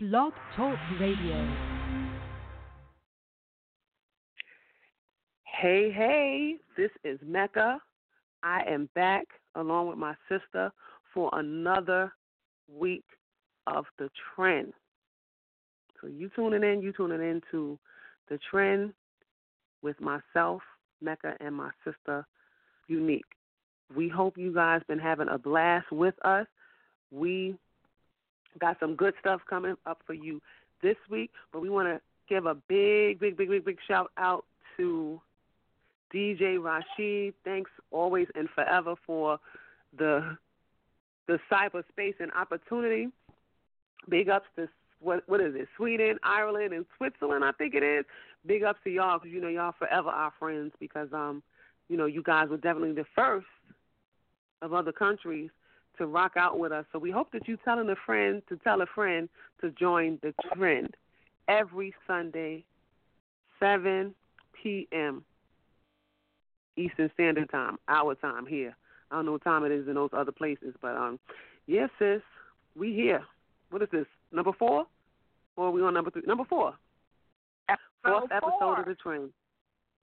Blog Talk Radio. Hey, hey, this is Mekha. I am back along with my sister for another week of the trend. So you tuning in, you tuning in to the trend with myself, Mekha, and my sister, Youneik. We hope you guys been having a blast with us. We got some good stuff coming up for you this week, but we want to give a big, big, big, big, big shout out to DJ Rashid. Thanks always and forever for the the cyberspace and opportunity. Big ups to what what is it? Sweden, Ireland, and Switzerland. I think it is. Big ups to y'all because you know y'all forever our friends because um you know you guys were definitely the first of other countries to rock out with us. So we hope that you telling a friend to tell a friend to join the trend every Sunday, 7 p.m. Eastern Standard Time, our time here. I don't know what time it is in those other places, but um, yes, yeah, sis, we here. What is this? Number four, or are we on number three? Number four. Fourth episode four. of the train.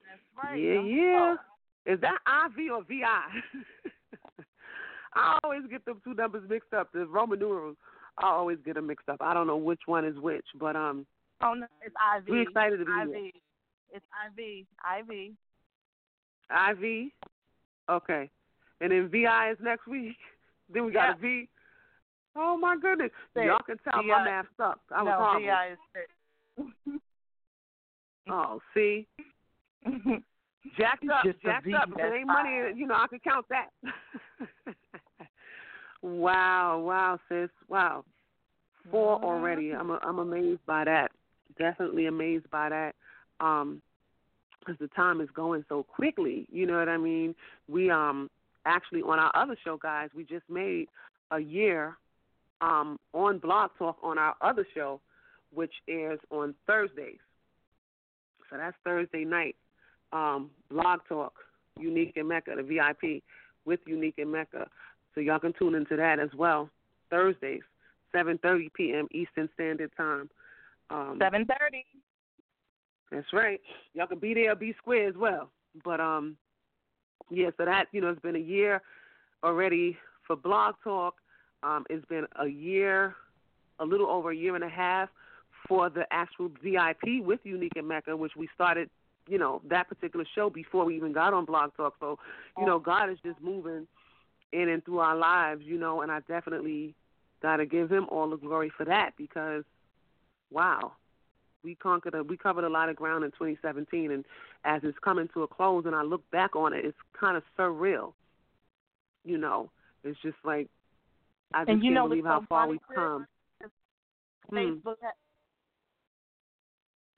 That's right. Yeah, yeah. four. Is that IV or VI? I always get them two numbers mixed up. The Roman numerals, I always get them mixed up. I don't know which one is which, but um, Oh no, it's IV. we excited to be IV. here. It's IV. IV. IV. Okay. And then VI is next week. Then we got a V. Oh my goodness. Six. Y'all can tell my VI. math sucks. I was no, horrible. VI is Oh, see? Jacked up, Just a jacked V, up. If that's ain't money, you know, I can count that. Wow, wow, sis. Wow. 4 Mm-hmm. already. I'm a, I'm amazed by that. Definitely amazed by that. Um, because the time is going so quickly. You know what I mean? We um actually on our other show, guys, we just made a year um on Blog Talk on our other show, which airs on Thursdays. So that's Thursday night. Um, Blog Talk, Youneik and Mekha, the VIP with Youneik and Mekha. So y'all can tune into that as well. Thursdays, 7:30 p.m. Eastern Standard Time. Um, seven thirty. that's right. Y'all can be there, or be square as well. But um, yeah. So that you know, it's been a year already for Blog Talk. Um, it's been a year, a little over a year and a half for the actual VIP with Youneik and Mekha, which we started, you know, that particular show before we even got on Blog Talk. So, you know, God is just moving in and through our lives, you know, and I definitely got to give Him all the glory for that because, wow, we conquered, a, we covered a lot of ground in 2017, and as it's coming to a close, and I look back on it, it's kind of surreal, you know. It's just like I just And you can't know believe how so far we've come. Hmm. Facebook had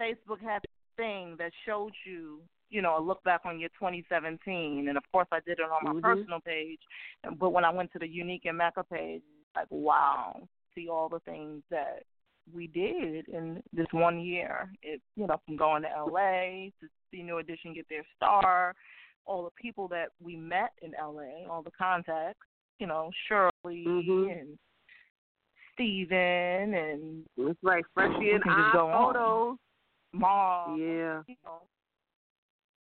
Facebook had a thing that showed you, you know, a look back on your 2017, and of course I did it on my Mhm. personal page. And- But when I went to the Youneik and Mekha page, like wow, see all the things that we did in this one year. It, you know, from going to LA to see New Edition get their star, all the people that we met in LA, all the contacts, you know, Shirley Mhm. and Steven and That's like freshie and eye go on. photos. Mom. Yeah. You know.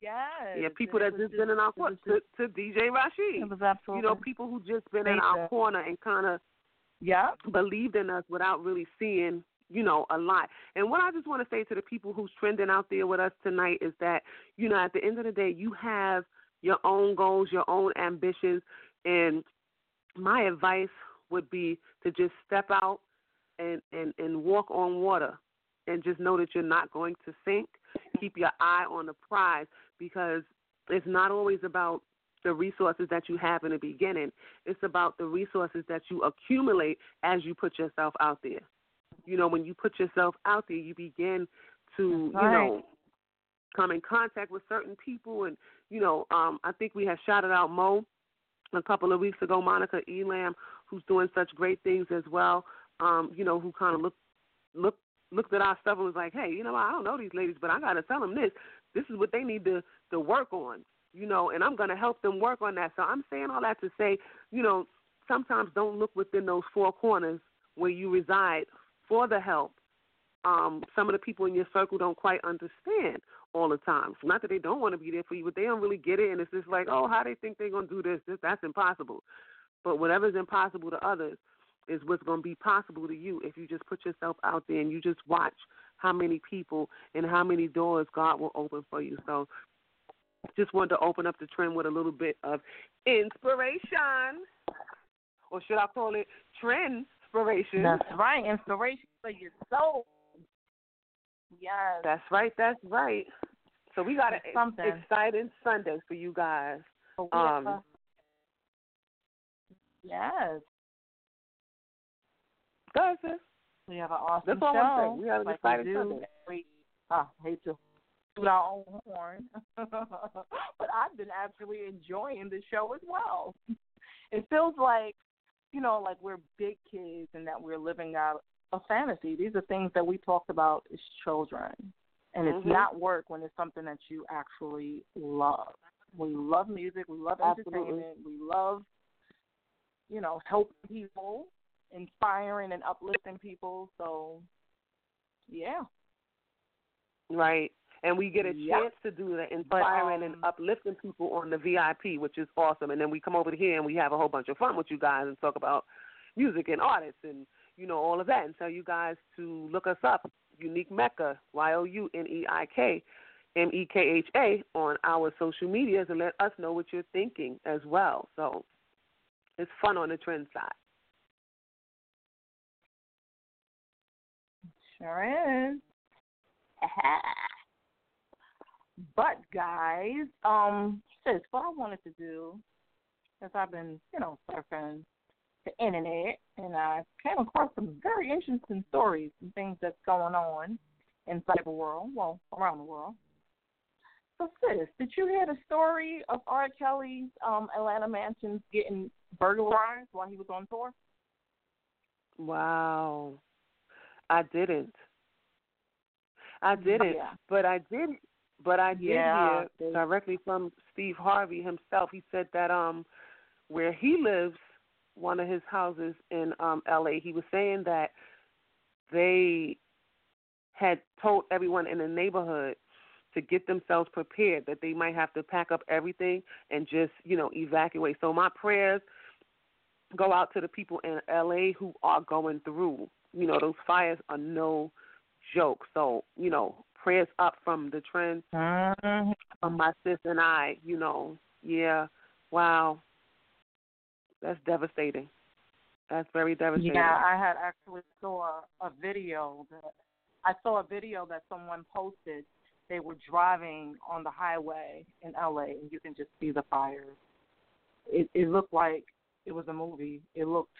Yes. Yeah, people that just been in our corner to, to DJ Rashid. It was absolutely. You know, people who just been in our corner and kind of yeah. believed in us without really seeing, you know, a lot. And what I just want to say to the people who's trending out there with us tonight is that, you know, at the end of the day, you have your own goals, your own ambitions, and my advice would be to just step out and and and walk on water and just know that you're not going to sink. Keep your eye on the prize because it's not always about the resources that you have in the beginning. It's about the resources that you accumulate as you put yourself out there. You know, when you put yourself out there, you begin to, That's you know, come in contact with certain people and you know, um, I think we have shouted out Mo a couple of weeks ago, Monica Elam, who's doing such great things as well. Um, you know, who kind of looked looked looked at our stuff and was like, hey, you know, I don't know these ladies, but I got to tell them this. This is what they need to to work on. You know, and I'm going to help them work on that. So I'm saying all that to say, you know, sometimes don't look within those four corners where you reside for the help um, some of the people in your circle don't quite understand all the time. It's not that they don't want to be there for you, but they don't really get it, and it's just like, oh, how they think they're gonna do this? This that's impossible. But whatever's impossible to others is what's gonna be possible to you if you just put yourself out there and you just watch how many people and how many doors God will open for you. So just wanted to open up the trend with a little bit of inspiration. Or should I call it trend inspiration? That's right, inspiration for your soul. Yes. That's right, that's right. So we got an something. exciting Sunday for you guys. We um, a, yes. It. We have an awesome That's all show. I'm. We have an like exciting. We, ah, hate to toot our own horn, but I've been actually enjoying the show as well. It feels like, you know, like we're big kids and that we're living out a fantasy. These are things that we talked about as children. And it's mm-hmm. not work when it's something that you actually love. We love music, we love Absolutely. entertainment, we love, you know, helping people, inspiring and uplifting people. So, yeah. Right. And we get a yep. chance to do that, inspiring um, and uplifting people on the VIP, which is awesome. And then we come over here and we have a whole bunch of fun with you guys and talk about music and artists and you know, all of that and tell you guys to look us up, Youneik Mekha, Y O U N E I K M E K H A, on our social medias and let us know what you're thinking as well. So it's fun on the trend side. Sure is. but guys, um, sis, what I wanted to do, because I've been, you know, surfing the internet, and I came across some very interesting stories and things that's going on inside the world, well, around the world. So, sis, did you hear the story of R. Kelly's um, Atlanta mansions getting burglarized while he was on tour? Wow, I didn't. I didn't, yeah. but I did. But I did yeah, hear directly from Steve Harvey himself. He said that um, where he lives, one of his houses in um LA, he was saying that they had told everyone in the neighborhood to get themselves prepared that they might have to pack up everything and just, you know, evacuate. So my prayers go out to the people in LA who are going through. You know, those fires are no joke. So, you know, prayers up from the trend mm-hmm. from my sis and I, you know. Yeah. Wow. That's devastating. That's very devastating. Yeah, I had actually saw a video that I saw a video that someone posted. They were driving on the highway in LA, and you can just see the fires. It, it looked like it was a movie. It looked.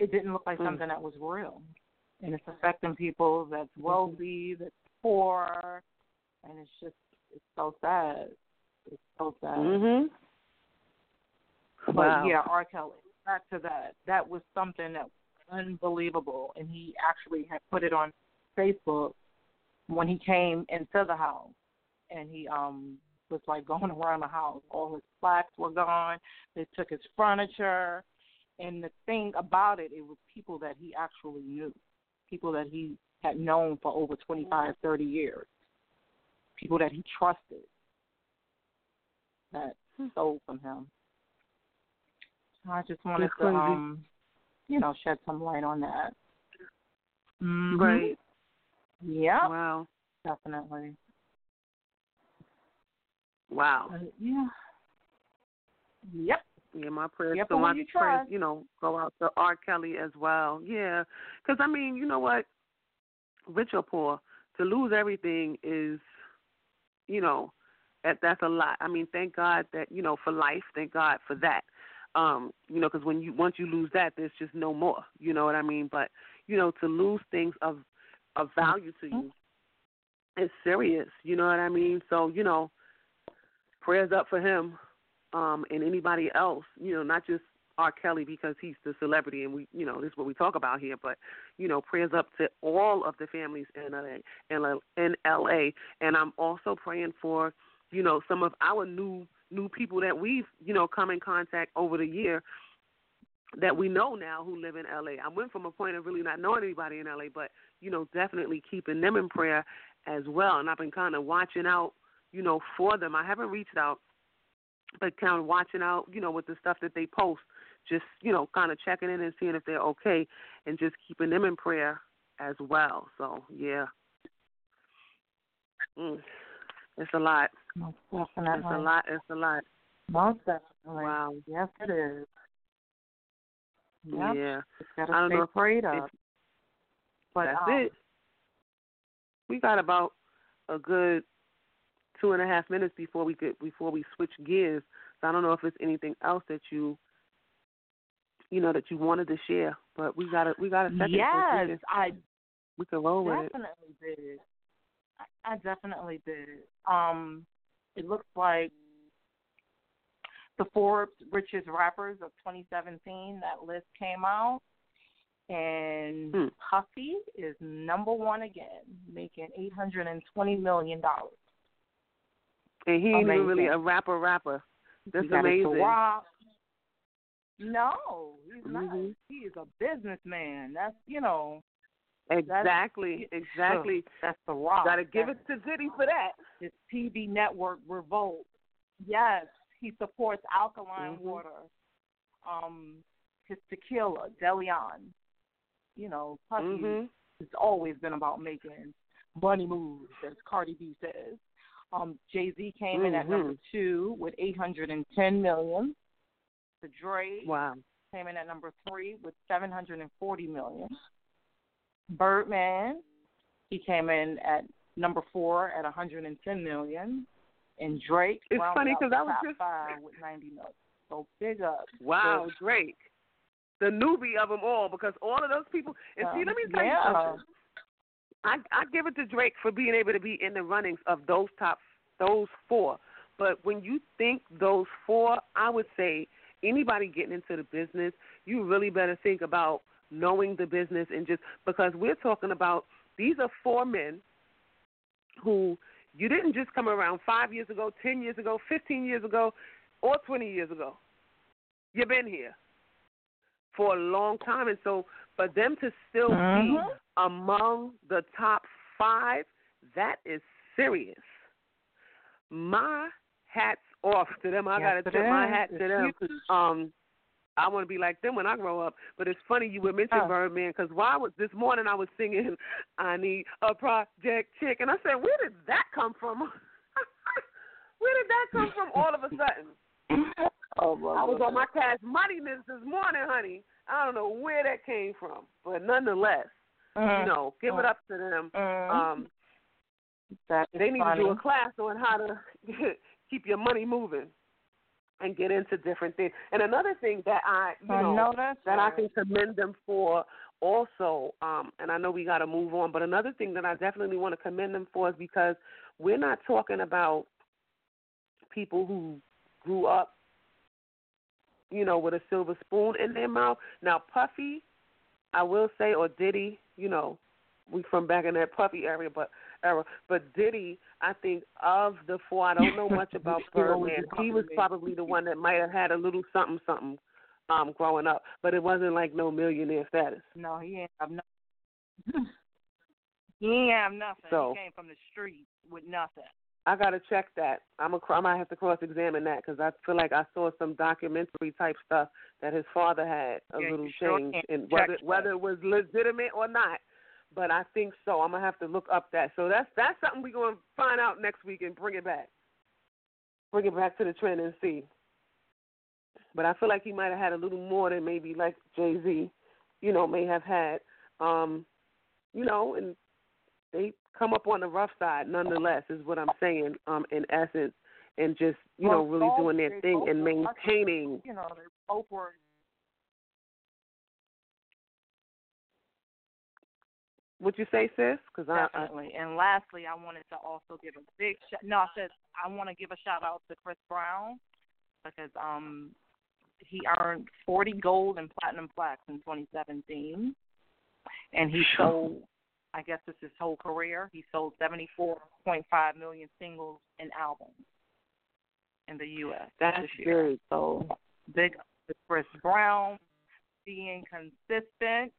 It didn't look like mm. something that was real, and it's affecting people that's wealthy, that's poor, and it's just it's so sad. It's so sad. Mhm. But wow. yeah, R. Kelly. Back to that. That was something that was unbelievable, and he actually had put it on Facebook when he came into the house, and he um was like going around the house. All his plaques were gone. They took his furniture, and the thing about it, it was people that he actually knew, people that he had known for over twenty five, thirty years, people that he trusted that stole from him. I just wanted to, um, you know, shed some light on that. Mm-hmm. Right. Yeah. Wow. Definitely. Wow. Uh, yeah. Yep. Yeah, my prayers. Yep, so my you prayers, you know, go out to R. Kelly as well. Yeah, because I mean, you know what, rich or poor, to lose everything is, you know, that that's a lot. I mean, thank God that you know for life. Thank God for that. Um, you know, because when you once you lose that, there's just no more. You know what I mean? But you know, to lose things of of value to you is serious. You know what I mean? So you know, prayers up for him um, and anybody else. You know, not just R. Kelly because he's the celebrity and we, you know, this is what we talk about here. But you know, prayers up to all of the families in LA, in LA, and I'm also praying for you know some of our new new people that we've you know come in contact over the year that we know now who live in LA. I went from a point of really not knowing anybody in LA, but you know, definitely keeping them in prayer as well. And I've been kind of watching out, you know, for them. I haven't reached out, but kind of watching out, you know, with the stuff that they post. Just you know, kind of checking in and seeing if they're okay, and just keeping them in prayer as well. So yeah, mm. it's a lot. Most definitely. It's a lot. It's a lot. Most definitely. Wow. Yes, it is. Yep. Yeah. I don't know if- prayed if- But That's um, it. We got about a good two and a half minutes before we could before we switch gears. So I don't know if it's anything else that you you know that you wanted to share, but we got to we got a second. Yes, we can, I we can roll with it. definitely did. I, I definitely did. Um, it looks like the Forbes richest rappers of 2017. That list came out, and Hmm. Puffy is number one again, making 820 million dollars. And he ain't even really a rapper rapper. That's amazing. No, he's not. Mhm. He is a businessman. That's you know, Exactly, That's- exactly. that's the rock. Got to give That's it to Diddy for that. his TV network Revolt. Yes, he supports alkaline Mhm. water. Um, his tequila, Deleon. You know, Puffy Mhm. it's always been about making money moves, as Cardi B says. Um, Jay Z came in at number Mhm. two with 810 million. The Dre Wow. came in at number three with 740 million. Birdman, he came in at number four at 110 million. And Drake, It's funny out 'cause the I was just- five with 90 million. So big up. Wow, to- Drake. The newbie of them all because all of those people and see, let me tell yeah. you something. I I give it to Drake for being able to be in the runnings of those top those four. But when you think those four, I would say anybody getting into the business, you really better think about knowing the business and just because we're talking about these are four men who you didn't just come around five years ago, ten years ago, fifteen years ago, or twenty years ago. You've been here for a long time and so for them to still be Mhm. among the top five, that is serious. My hats off to them. I Yes, gotta tip my hat to them. Um, I want to be like them when I grow up. But it's funny you would mention Oh. Birdman because why was this morning I was singing "I Need a Project Chick" and I said, where did that come from? where did that come from all of a sudden? oh, my I was on my cash moneyness this morning, honey. I don't know where that came from, but nonetheless, Mhm. you know, give it up to them. Mhm. Um, they need funny. to do a class on how to keep your money moving and get into different things. And another thing that I, you I know, know that I can commend them for also, um, and I know we got to move on, but another thing that I definitely want to commend them for is because we're not talking about people who grew up, you know, with a silver spoon in their mouth. Now, Puffy, I will say, or Diddy, you know, we from back in that Puffy area, but era. But Diddy, I think of the four, I don't know much about Birdman. He was probably the one that might have had a little something, something, um, growing up, but it wasn't like no millionaire status. No, he ain't have nothing. he ain't have nothing. So- he came from the street with nothing. I gotta check that. I'm a, I might have to cross examine that because I feel like I saw some documentary type stuff that his father had a Yeah, little sure thing, and whether that. whether it was legitimate or not. But I think so. I'm gonna have to look up that. So that's that's something we're gonna find out next week and bring it back. Bring it back to the trend and see. But I feel like he might have had a little more than maybe like Jay Z, you know, may have had. Um, you know, and they come up on the rough side nonetheless is what I'm saying, um, in essence. And just, you know, really doing their thing and maintaining You know, they both were. what you say, sis? Because I, I Definitely. And lastly, I wanted to also give a big sh- no. I said I want to give a shout out to Chris Brown because um he earned 40 gold and platinum plaques in 2017, and he sold. I guess it's his whole career. He sold 74.5 million singles and albums in the U.S. That's big. So big Chris Brown. being consistent.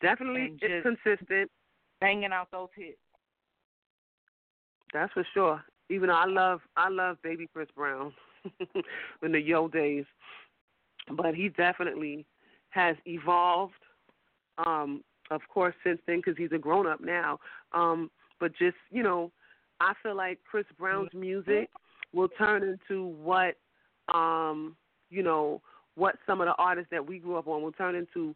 Definitely, it's consistent. Banging out those hits. That's for sure. Even though I love, I love Baby Chris Brown in the Yo days, but he definitely has evolved. Um, of course, since then, because he's a grown up now. Um, but just you know, I feel like Chris Brown's music will turn into what, um, you know, what some of the artists that we grew up on will turn into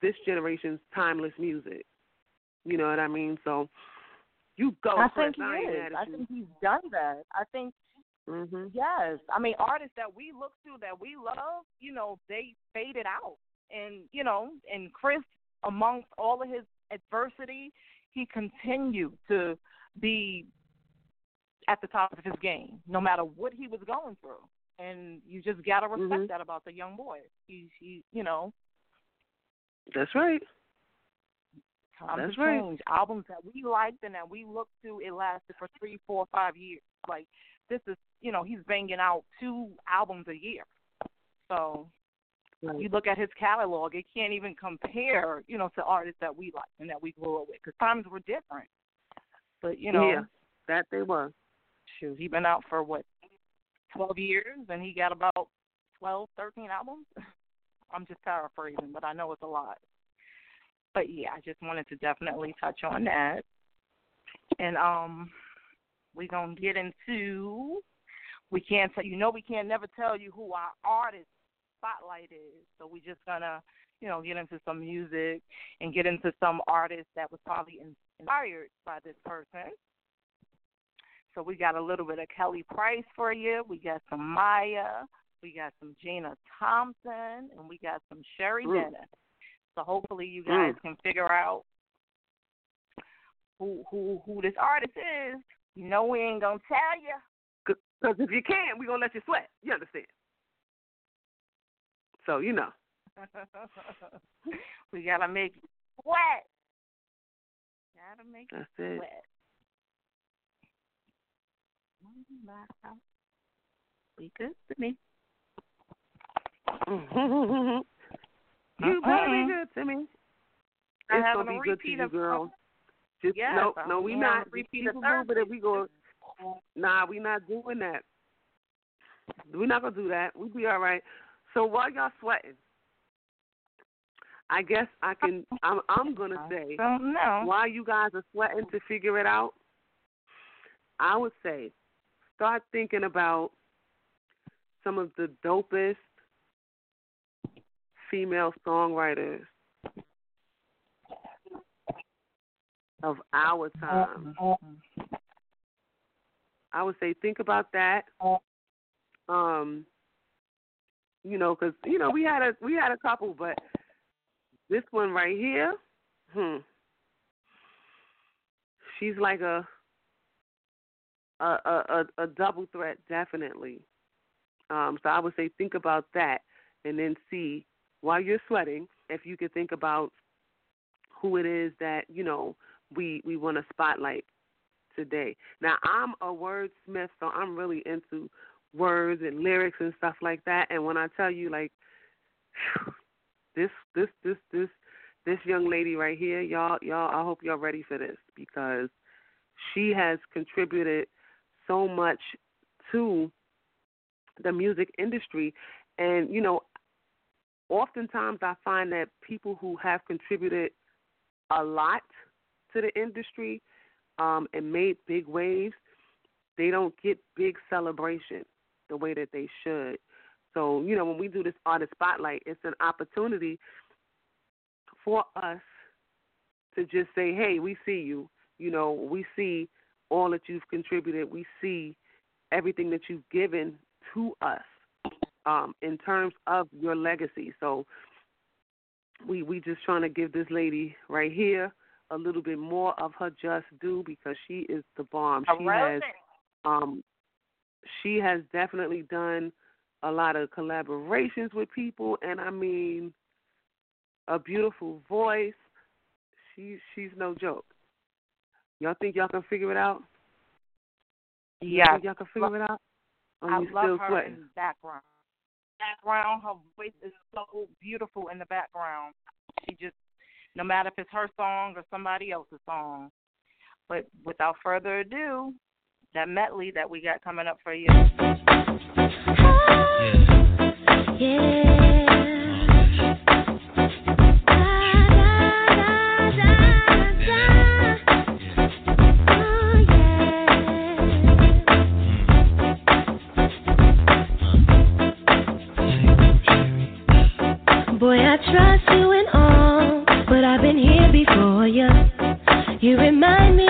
this generation's timeless music. You know what I mean? So you go. I Chris. think he I is. I think he's done that. I think Mm-hmm. Yes, I mean artists that we look to that we love, you know, they faded out, and you know, and Chris, amongst all of his adversity, he continued to be at the top of his game, no matter what he was going through. And you just gotta respect mm-hmm. that about the young boy. He's he, you know. That's right. Times That's have right. Albums that we liked and that we looked to, it lasted for three, four, five years. Like this is, you know, he's banging out two albums a year. So right. you look at his catalog, it can't even compare, you know, to artists that we like and that we grew up with because times were different. But you know, yeah, that they were. Shoot, he been out for what, twelve years, and he got about twelve, thirteen albums. I'm just paraphrasing, but I know it's a lot. But yeah, I just wanted to definitely touch on that. And um we're gonna get into we can't tell you know we can't never tell you who our artist spotlight is. So we're just gonna, you know, get into some music and get into some artists that was probably inspired by this person. So we got a little bit of Kelly Price for you. We got some Maya. We got some Gina Thompson, and we got some Sherry mm. Dennis. So hopefully you guys mm. can figure out who who who this artist is. You know we ain't gonna tell you. Because if you can't, we're gonna let you sweat. You understand? So you know. we gotta make you sweat. Gotta make That's you it. sweat. Be good to me. you uh-uh. better be good to me. I It's have gonna be good to repeat you, girl. Just yes, no, uh-huh. no, we not. repeat Keep of but. If we go, nah, we not doing that. We're not gonna do that. We be all right. So while y'all sweating, I guess I can. I'm. I'm gonna say while you guys are sweating to figure it out, I would say start thinking about some of the dopest female songwriters of our time. I would say think about that. Um, you know, because you know we had a we had a couple, but this one right here, hmm, she's like a a a, a double threat, definitely. Um, so I would say think about that, and then see while you're sweating if you could think about who it is that you know we we want to spotlight today. Now I'm a wordsmith, so I'm really into words and lyrics and stuff like that. And when I tell you, like this, this, this, this, this young lady right here, y'all, y'all, I hope y'all ready for this because she has contributed so much to the music industry, and you know, oftentimes I find that people who have contributed a lot to the industry um, and made big waves, they don't get big celebration the way that they should. So, you know, when we do this artist spotlight, it's an opportunity for us to just say, hey, we see you. You know, we see all that you've contributed. We see everything that you've given to us um, in terms of your legacy. So we we just trying to give this lady right here a little bit more of her just due because she is the bomb. She has um she has definitely done a lot of collaborations with people and I mean a beautiful voice. She she's no joke. Y'all think y'all can figure it out? Yeah. Y'all can figure it out? Or I love still her sweating? in the background. background. Her voice is so beautiful in the background. She just, no matter if it's her song or somebody else's song. But without further ado, that medley that we got coming up for you. Yeah. yeah. Boy, I trust you and all, but I've been here before you. You remind me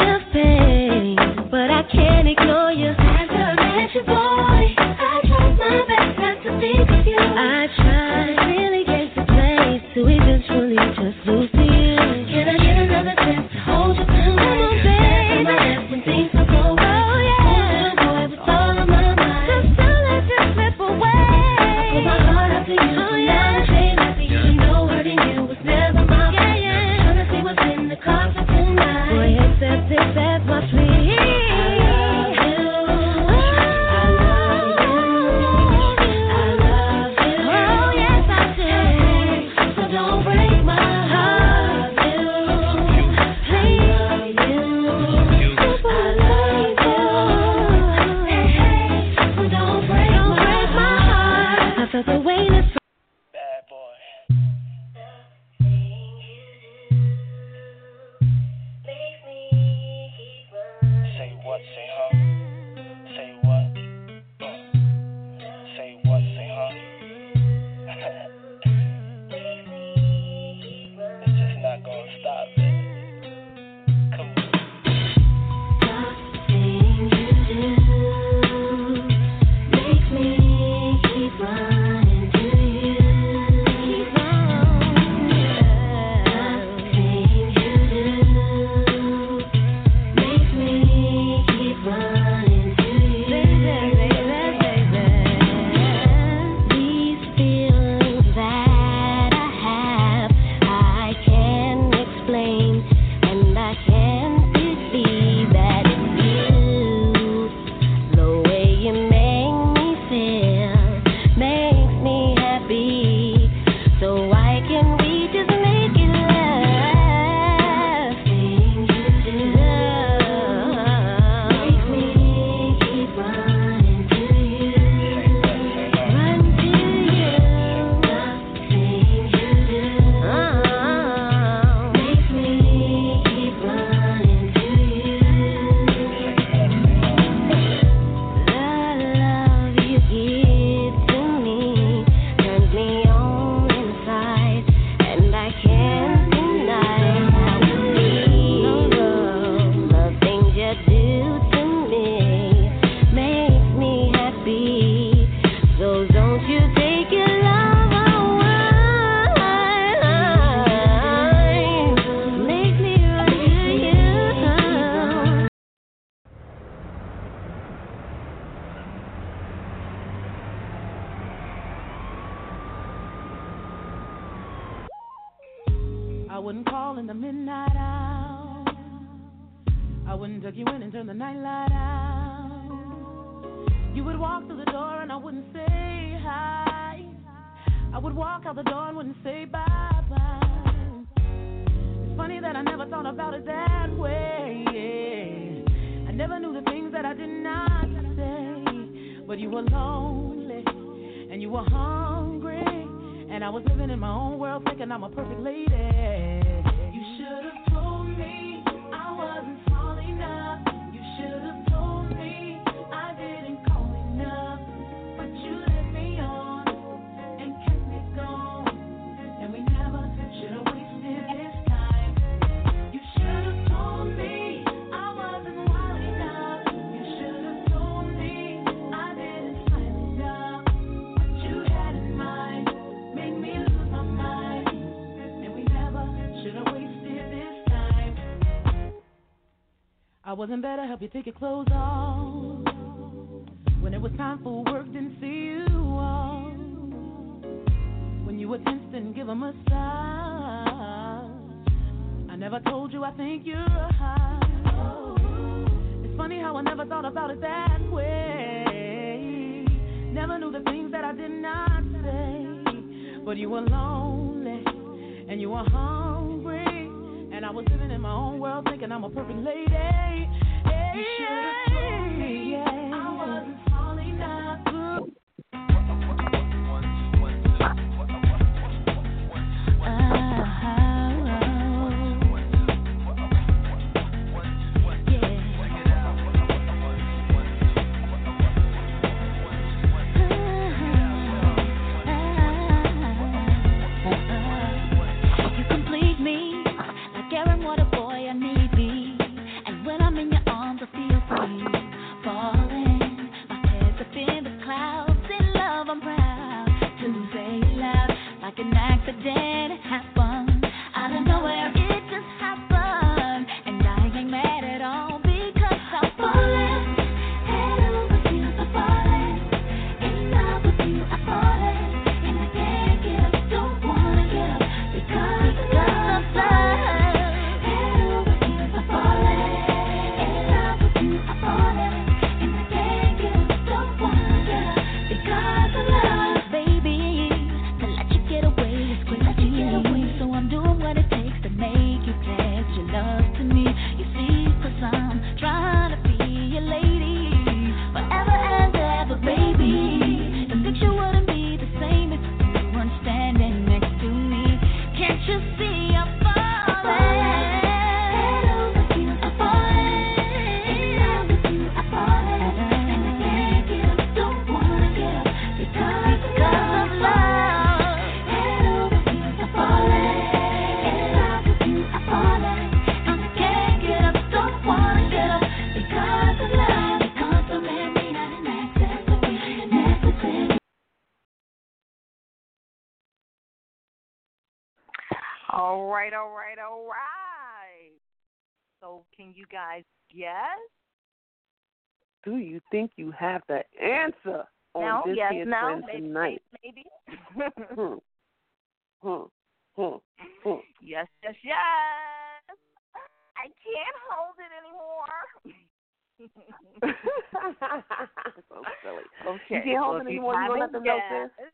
wasn't better, help you take your clothes off. When it was time for work, didn't see you off. When you were tense, didn't give a massage. I never told you I think you're a hot. It's funny how I never thought about it that way. Never knew the things that I did not say. But you were lonely and you were hungry. I was living in my own world thinking I'm a perfect lady. Hey, So, can you guys guess? Do you think you have the answer on no, this yes, here no, maybe, tonight? maybe. Hmm. Hmm. Hmm. Hmm. yes, yes, yes. I can't hold it anymore. so silly. okay. You can't hold well, it you anymore. You let them know, sis?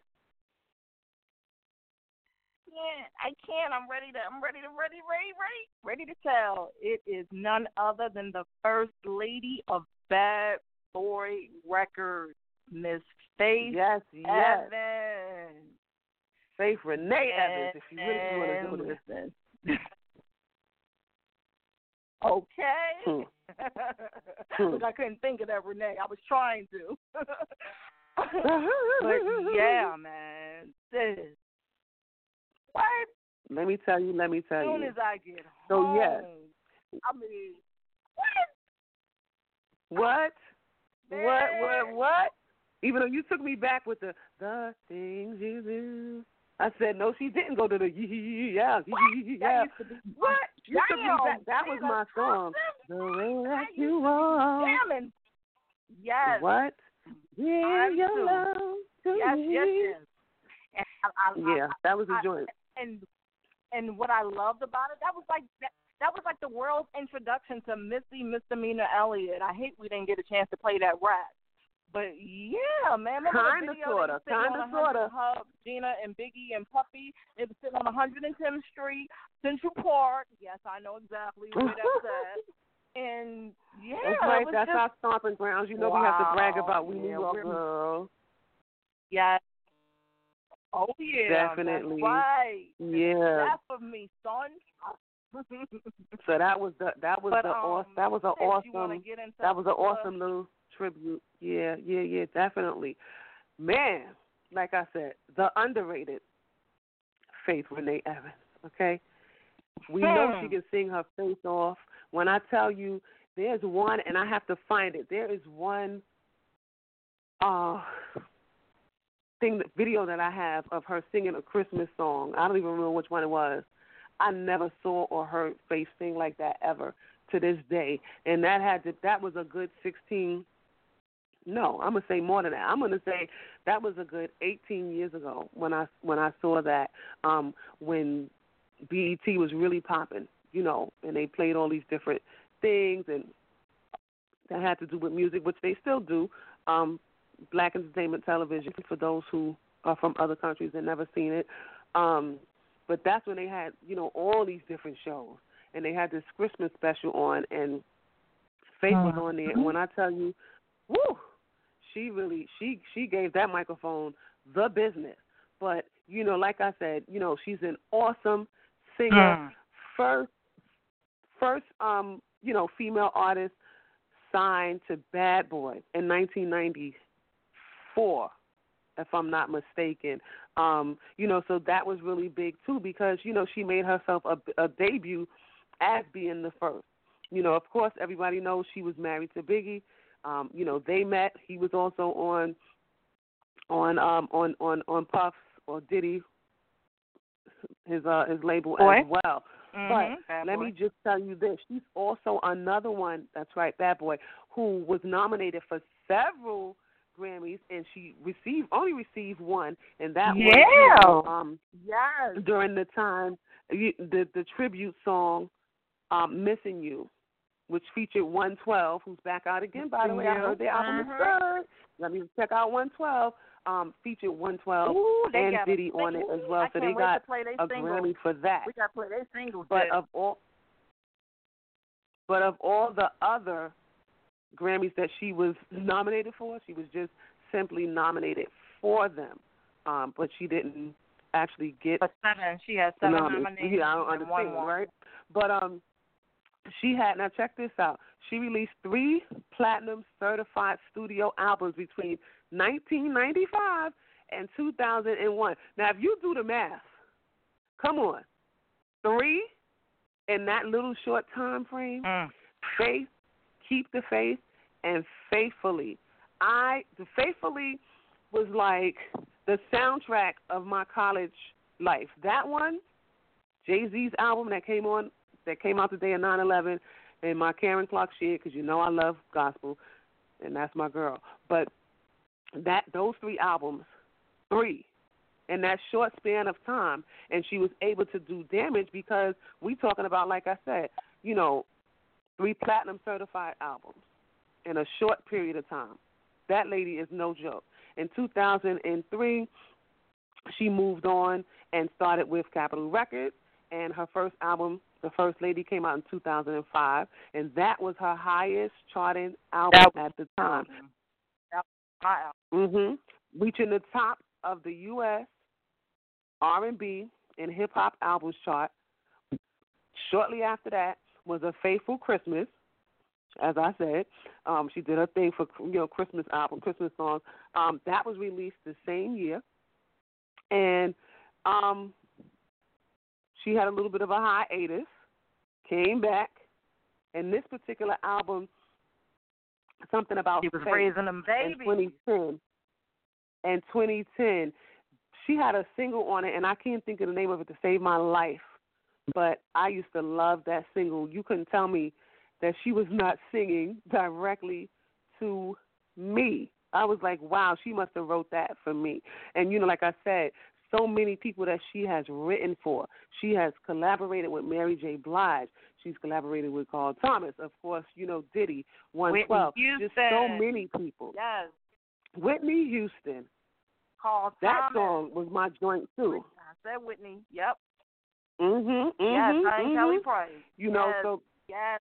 Can't. I can't. I'm ready to. I'm ready to. Ready. Ready. Ready. Ready to tell. It is none other than the first lady of Bad Boy Records, Miss Faith Yes, yes. Evans. Faith Renee Evans, if you really want to do this. okay. Hmm. Hmm. Look, I couldn't think of that, Renee. I was trying to. but yeah, man. Sis. What? Let me tell you, let me tell As soon you. as I get So, home. yes. I mean, What? What, what, Man. what? Even though you took me back with the the things you do. I said, no, she didn't go to the yeah, That yeah. used to be What? You took me Damn, back. That was my song. The way that you are. Damn Yes. What? Yeah, your love to Yes, me. yes, yes. I, I, Yeah, I, that was a joint. And and what I loved about it, that was like that, that was like the world's introduction to Missy Misdemeanor Elliott. I hate we didn't get a chance to play that rap. But yeah, man, Kinda, sorta, was sitting kinda, on 100 sorta. Hub, Gina and Biggie and Puffy. It was sitting on 110th Street, Central Park. Yes, I know exactly where that's at. And yeah, That's right. That's just, our stomping grounds. You know we have to brag about we yeah, New York girls. yeah. Oh yeah, Definitely. Right. Yeah. That's for me, son. So that was the that was But, the um, awesome that was an Sis, you wanna awesome that was an awesome little tribute. Yeah, yeah, yeah, definitely. Man, like I said, the underrated Faith Renee Evans. Okay, we know she Hmm. can sing her face off. When I tell you, there's one, and I have to find it. There is one uh thing, that, video that I have of her singing a Christmas song. I don't even remember which one it was. I never saw or heard Faith sing like that ever to this day, and that had to, that was a good sixteen. No, I'm gonna say more than that. I'm gonna say that was a good 18 years ago when I when I saw that um, when BET was really popping, you know, and they played all these different things and that had to do with music, which they still do. Um, Black Entertainment Television for those who are from other countries and never seen it. Um, but that's when they had, you know, all these different shows, and they had this Christmas special on, and Faith was on there. And when I tell you, woo, she really she she gave that microphone the business. But you know, like I said, you know, she's an awesome singer. Mm. First, first, um, you know, female artist signed to Bad Boy in 1994, if I'm not mistaken. Um, you know, so that was really big too because you know she made herself a, a debut as being the first. You know, of course, everybody knows she was married to Biggie. Um, you know, they met. He was also on on um on on on Puff's or Diddy his uh his label Boy. as well. Mhm, But Bad let Boy. me just tell you this: she's also another one. That's right, Bad Boy, who was nominated for several Grammys, and she received only received one, and that was Yeah. know, um Yes. during the time the the tribute song um "Missing You," which featured 112, who's back out again. By the way, I heard their album Mhm. is good. Let me check out 112. Um, featured 112 Ooh, and Diddy on it as well, I so they got to play their a singles. Grammy for that. We got to play their singles. But of all, but of all the other Grammys that she was nominated for, she was just simply nominated for them. Um, but she didn't actually get But seven, she has seven nomin- nominations. Yeah, I don't and one understand, right? But um, she had now check this out. She released three platinum certified studio albums between 1995 and 2001. Now, if you do the math, come on, three in that little short time frame. Mm. Keep the faith, and faithfully. I the faithfully was like the soundtrack of my college life. That one, Jay Z's album that came on that came out the day of nine eleven, and my Karen Clark Sheard because you know I love gospel, and that's my girl. But that those three albums, three, in that short span of time, and she was able to do damage because we talking about like I said, you know, three platinum certified albums in a short period of time. That lady is no joke. In 2003, she moved on and started with Capitol Records, and her first album, The First Lady, came out in 2005, and that was her highest charting album That at the time. That was. Mhm. Reaching the top of the U.S. R&B and hip hop albums chart. Shortly after that was a Faithful Christmas. As I said, um, she did her thing for you know Christmas album, Christmas songs. Um, that was released the same year, and um, she had a little bit of a hiatus, came back, and this particular album, something about She was raising them in babies. 2010. And 2010, she had a single on it, and I can't think of the name of it to save my life. But I used to love that single. You couldn't tell me that she was not singing directly to me. I was like, wow, she must have wrote that for me. And you know, like I said, so many people that she has written for. She has collaborated with Mary J. Blige. She's collaborated with Carl Thomas. Of course, you know Diddy, One Twelve. Just so many people. Yes. Whitney Houston. Called That Thomas. song was my joint too. I said Whitney. Yep. Mhm. yes. mhm, I ain't mhm. Kelly Price. You know, so Yes.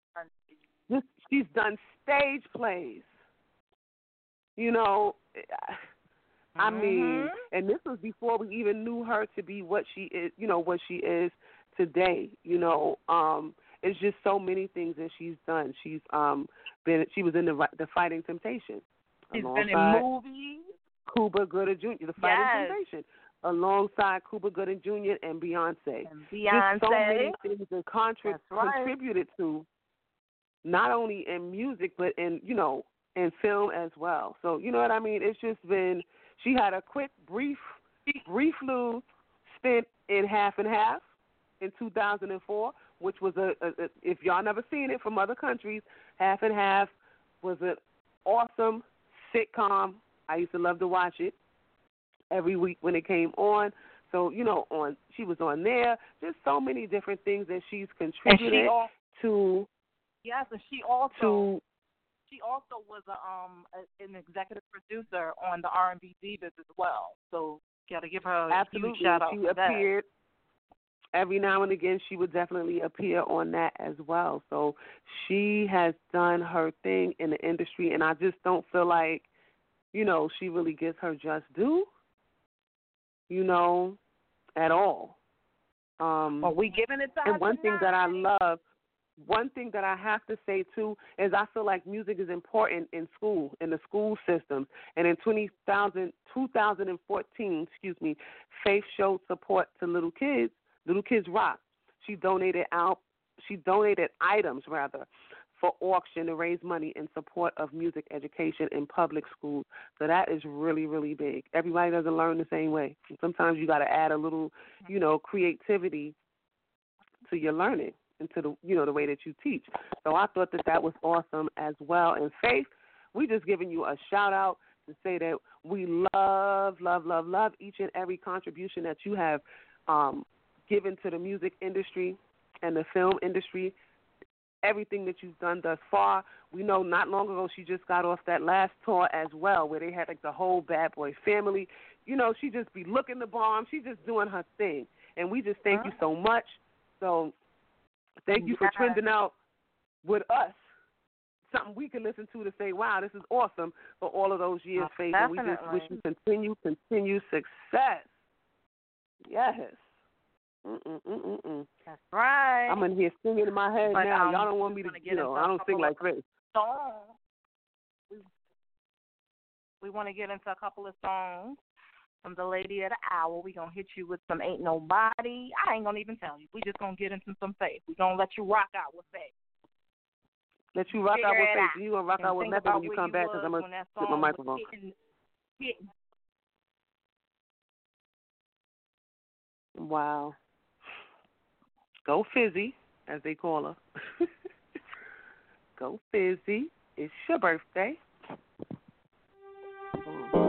this, she's done stage plays. You know, I mean, Mhm. and this was before we even knew her to be what she is. You know, what she is today. You know, um, it's just so many things that she's done. She's um been. She was in the the Fighting Temptation. She's been in movies. Cuba Gooding Jr. The Fighting Yes. Temptation, alongside Cuba Gooding Jr. and Beyonce. And Just so many Beyonce. things that contrib- That's right. contributed to not only in music but in you know in film as well. So you know what I mean. It's just been she had a quick brief brief little stint in Half and Half in 2004, which was a, a, a if y'all never seen it from other countries, Half and Half was an awesome sitcom. I used to love to watch it every week when it came on. So you know, on she was on there. Just so many different things that she's contributed she also to yes, and she also to she also was a, um a, an executive producer on the R and B Divas as well. So Got to give her a Absolutely. huge shout out she for that. appeared every now and again she would definitely appear on that as well. So she has done her thing in the industry and I just don't feel like, you know, she really gets her just due. You know, at all. Um Are we giving it to and one thing that I love one thing that I have to say too is I feel like music is important in school, in the school system. And in 20,000 2014, excuse me, Faith showed support to little kids, little kids rock. She donated out, she donated items rather for auction to raise money in support of music education in public schools. So that is really, really big. Everybody doesn't learn the same way. Sometimes you got to add a little, you know, creativity to your learning and to the you know the way that you teach. So I thought that that was awesome as well. And Faith, we just giving you a shout out to say that we love, love, love, love each and every contribution that you have um, given to the music industry and the film industry. Everything that you've done thus far. We know not long ago she just got off that last tour as well, where they had like the whole Bad Boy family. You know, she just be looking the bomb. She just doing her thing, and we just thank you so much. So Thank you for trending out with us. Something we can listen to to say, "Wow, this is awesome!" For all of those years, Most Faith, and we just wish you continue, continue success. Yes. That's right. I'm in here singing in my head But, now. um, Y'all don't want me to, gonna you get know, I don't sing like this. song. We, we want to get into a couple of songs from the lady of the hour. We're going to hit you with some Ain't Nobody. I ain't going to even tell you. we just going to get into some faith. we going to let you rock out with faith. Let you rock out with Faith. out. You gonna rock And out with about when you come back? Cause I'm gonna when that get my microphone. hitting- hitting. Wow. Go Fizzy, as they call her. Go Fizzy. It's your birthday. Ain't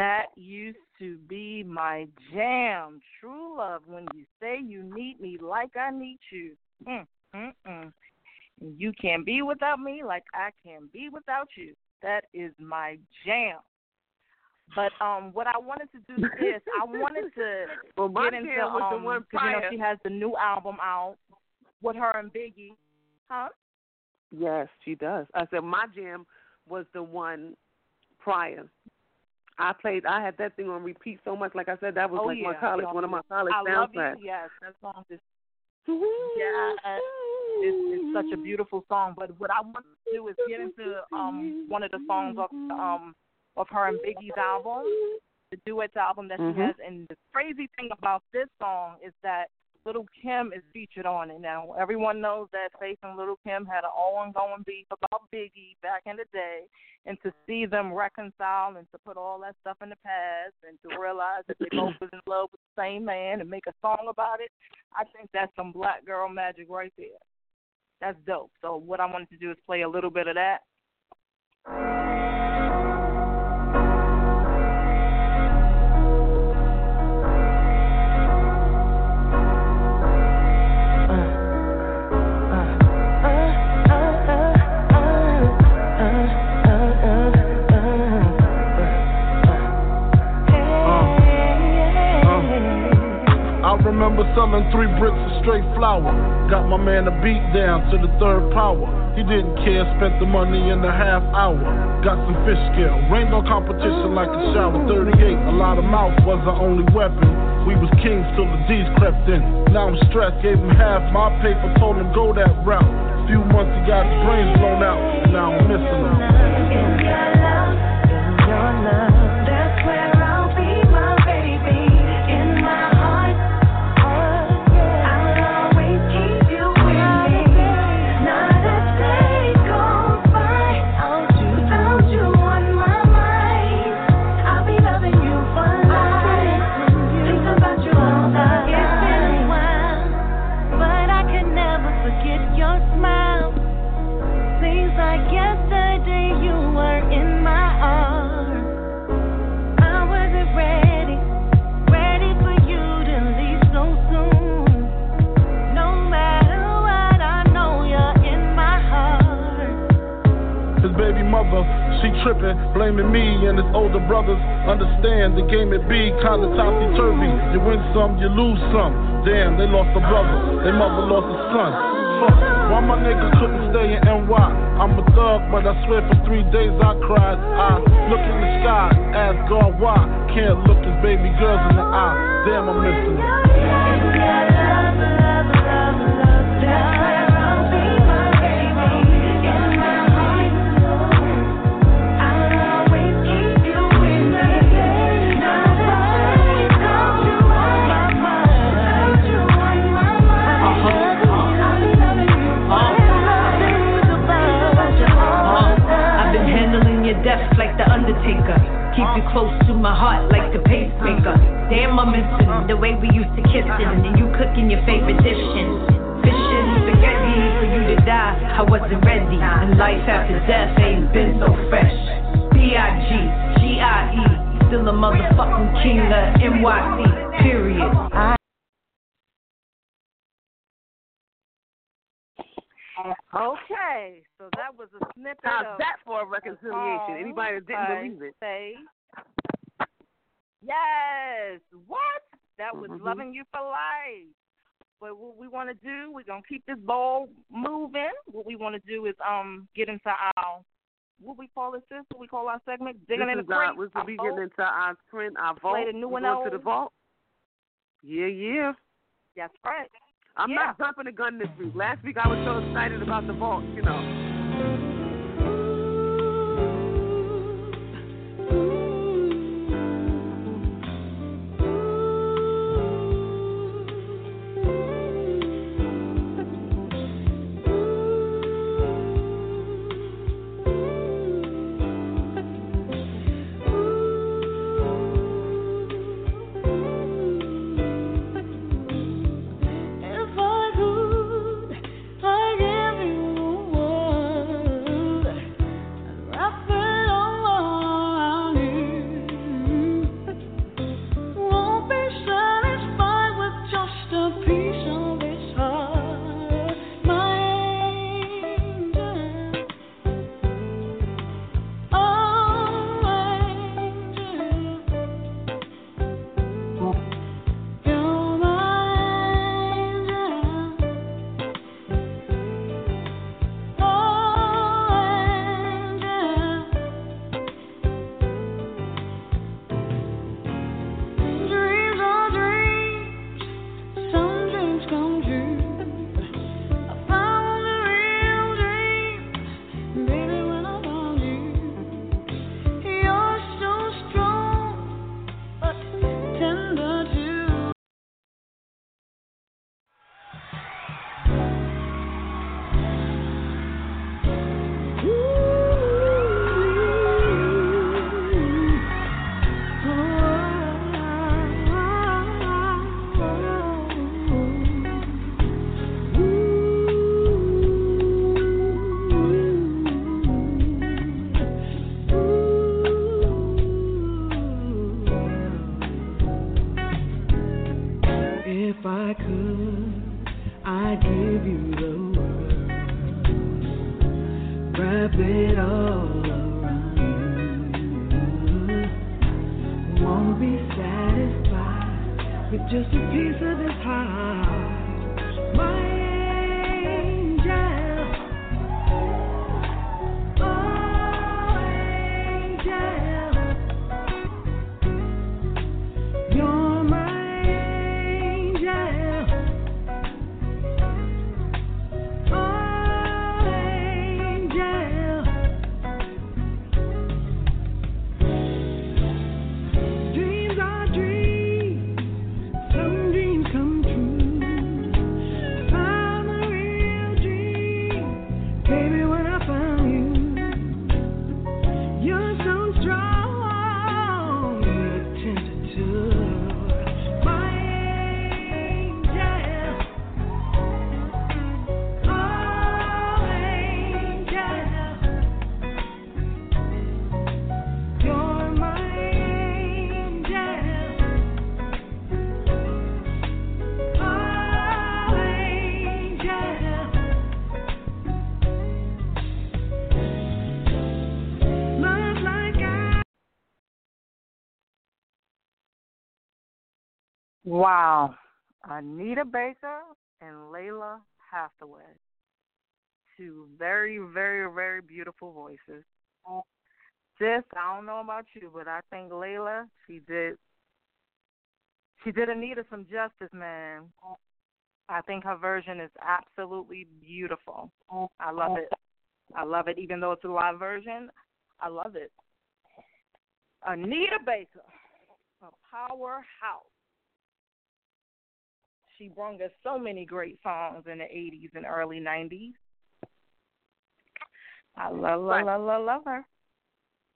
That used to be my jam. True love. When you say you need me like I need you. Mm, mm, mm. You can't be without me like I can be without you. That is my jam. But um, what I wanted to do is I wanted to Well, get into um, the you know she has the new album out with her and Biggie, huh? Yes, she does. I said my jam was the one prior. I played. I had that thing on repeat so much. Like I said, that was oh like yeah, my college, one of my college I soundtracks. Yes, that song is yeah, it's, it's such a beautiful song. But what I want to do is get into um one of the songs of um of her and Biggie's album, the duets album that Mhm. she has. And the crazy thing about this song is that Lil' Kim is featured on it. Now everyone knows that Faith and Lil' Kim had an ongoing beef about Biggie back in the day, and to see them reconcile and to put all that stuff in the past and to realize that they both was in love with the same man and make a song about it, I think that's some black girl magic right there. That's dope. So what I wanted to do is play a little bit of that. Remember selling three bricks of straight flour. Got my man a beat down to the third power. He didn't care, spent the money in a half hour. Got some fish scale, rained on competition like a shower. 38, a lot of mouth was our only weapon. We was kings till the D's crept in. Now I'm stressed, gave him half my paper, told him go that route. Few months he got his brains blown out, now I'm missing him. She tripping, blaming me and his older brothers. Understand the game it be kinda topsy turvy. You win some, you lose some. Damn, they lost a brother, their mother lost a son. Fuck, why my nigga couldn't stay in NY? I'm a thug, but I swear for three days I cried. I look in the sky, ask God why. Can't look his baby girls in the eye. Damn, I'm missing. The Keep you close to my heart like the pacemaker. Damn, I'm missing the way we used to kissing and you cooking your favorite dishes. Fishing spaghetti for you to die. I wasn't ready, and life after death ain't been so fresh. B.I.G. G.I.E. Still a motherfucking king of NYC. Period. Okay, so that was a snippet How's of that for a reconciliation? Anybody that didn't believe it. Faye. Yes. What? That was Mhm. loving you for life. But what we want to do, we're gonna keep this ball moving. What we want to do is um get into our what we call this, sis? What we call our segment? Digging this in the crate. we our will be getting into our trend, our vault. Play the new We're and to the vault. Yeah, yeah. That's right. I'm Yeah. not jumping the gun this week. Last week I was so excited about the vault, you know. Wow. Anita Baker and Lalah Hathaway. Two very, very, very beautiful voices. Sis, I don't know about you, but I think Lalah, she did she did Anita some justice, man. I think her version is absolutely beautiful. I love it. I love it. Even though it's a live version, I love it. Anita Baker, a powerhouse. She brought us so many great songs in the 80s and early 90s. I love, love, love, love, love her.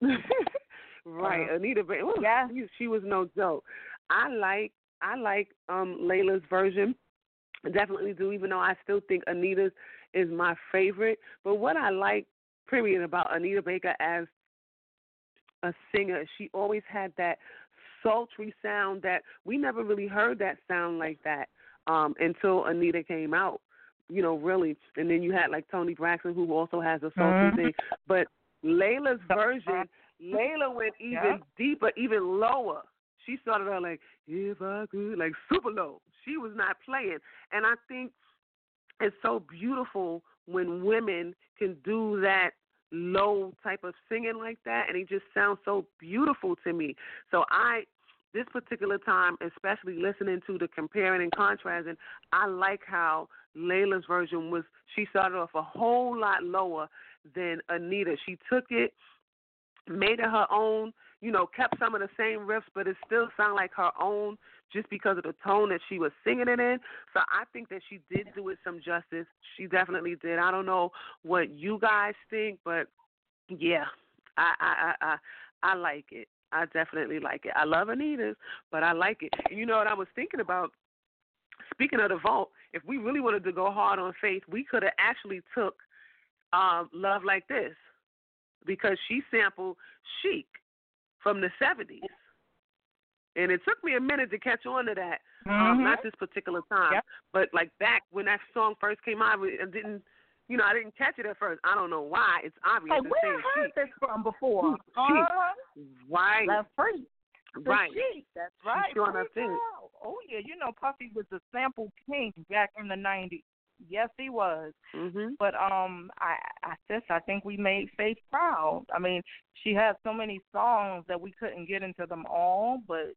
right, Uh, Anita. Ba- ooh, yeah. she, she was no joke. I like I like um Lalah's version. I definitely do, even though I still think Anita's is my favorite. But what I like, period, about Anita Baker as a singer, she always had that sultry sound that we never really heard that sound like that um until Anita came out. you know, really. And then you had like Toni Braxton, who also has a salty Mhm. thing. But Lalah's version, Lalah went even Yeah. deeper, even lower. She started out like, if I could, like super low. She was not playing. And I think it's so beautiful when women can do that low type of singing like that and it just sounds so beautiful to me. So I this particular time, especially listening to the comparing and contrasting, I like how Lalah's version was she started off a whole lot lower than Anita. She took it, made it her own, you know, kept some of the same riffs, but it still sounded like her own just because of the tone that she was singing it in. So I think that she did do it some justice. She definitely did. I don't know what you guys think, but yeah, I I I I, I like it. I definitely like it. I love Anita's, but I like it. And you know what I was thinking about? Speaking of the vault, if we really wanted to go hard on Faith, we could have actually took um, "Love Like This" because she sampled Chic from the '70s, and it took me a minute to catch on to that. Um, Mhm. not this particular time, Yep. but like back when that song first came out, I didn't, you know, I didn't catch it at first. I don't know why. It's obvious. Like where I heard this from before? Uh-huh. Right. That's first. Right. That's right. enough Pretty did. cool. Oh yeah, you know Puffy was the sample king back in the '90s. Yes, he was. Mhm. But um, I, I just I think we made Faith proud. I mean, she had so many songs that we couldn't get into them all, but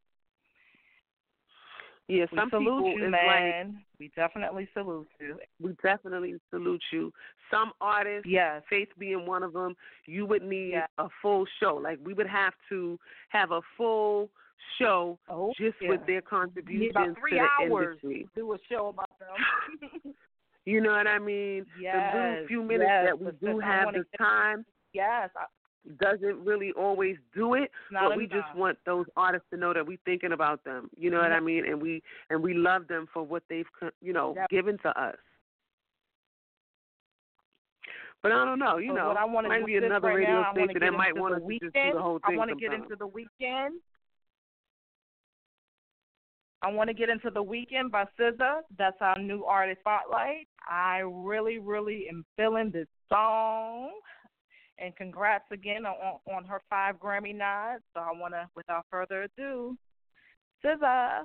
Yeah, we some salute people you, is like man. we definitely salute you. we definitely salute you. Some artists, Yes. Faith being one of them, you would need Yeah. a full show. Like we would have to have a full show Oh, just yeah. with their contributions about to three the hours industry. do a show about them. You know what I mean? the yes. little few minutes yes, that we do have the time Yes. I, doesn't really always do it, but we enough. just want those artists to know that we're thinking about them. You know what I mean? And we and we love them for what they've you know Yep. given to us. But I don't know. You know, I wanna might be another right radio now, station that might want to just do weekend. the whole I want to get into the weekend. I want to get into the weekend by SZA. That's our new artist spotlight. I really, really am feeling this song. And congrats again on on her five Grammy nods. So I want to, without further ado, SZA.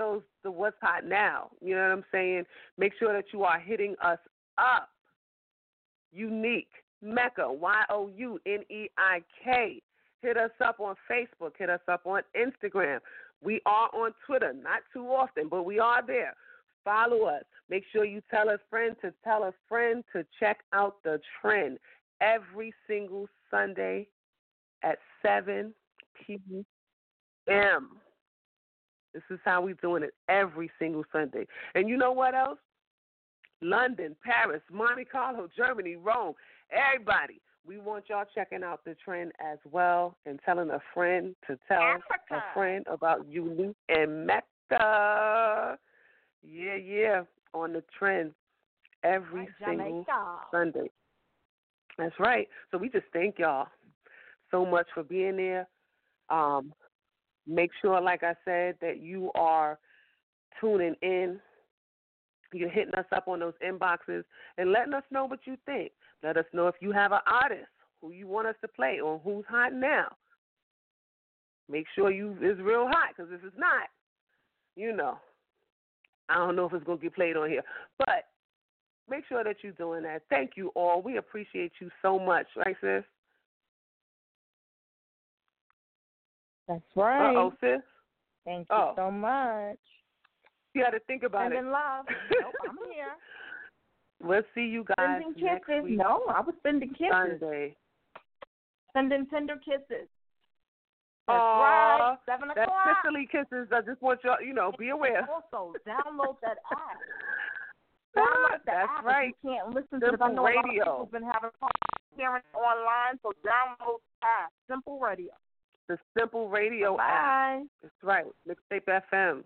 Those the what's hot now. You know what I'm saying? Make sure that you are hitting us up. Youneik Mekha Y O U N E I K. Hit us up on Facebook. Hit us up on Instagram. We are on Twitter, not too often, but we are there. Follow us. Make sure you tell a friend to tell a friend to check out the trend every single Sunday at 7 p.m. This is how we're doing it every single Sunday. And you know what else? London, Paris, Monte Carlo, Germany, Rome, everybody. We want y'all checking out the trend as well and telling a friend to tell a friend about Youneik and Mekha. Yeah, yeah, on the trend every single Sunday. That's right. So we just thank y'all so much for being there. Um, make sure, like I said, that you are tuning in. You're hitting us up on those inboxes and letting us know what you think. Let us know if you have an artist who you want us to play or who's hot now. Make sure you is real hot because if it's not, you know, I don't know if it's gonna get played on here. But make sure that you're doing that. Thank you all. We appreciate you so much, right, sis? That's right. Oh, sis. Thank you Oh. so much. You got to think about Sending it. love. nope, I'm here. We'll see you guys Sending next kisses. week, No, I was sending kisses. Sunday. Sending tender kisses. That's Aw, right. Seven That's o'clock. Sicily kisses. I just want y'all, you know, be aware. Also, download that app. Download the That's app right. you can't listen to. Simple lot of Radio. people have been having problems hearing it online, so download the app. Simple Radio. The Simple Radio app. Bye. That's right. Mixtape FM.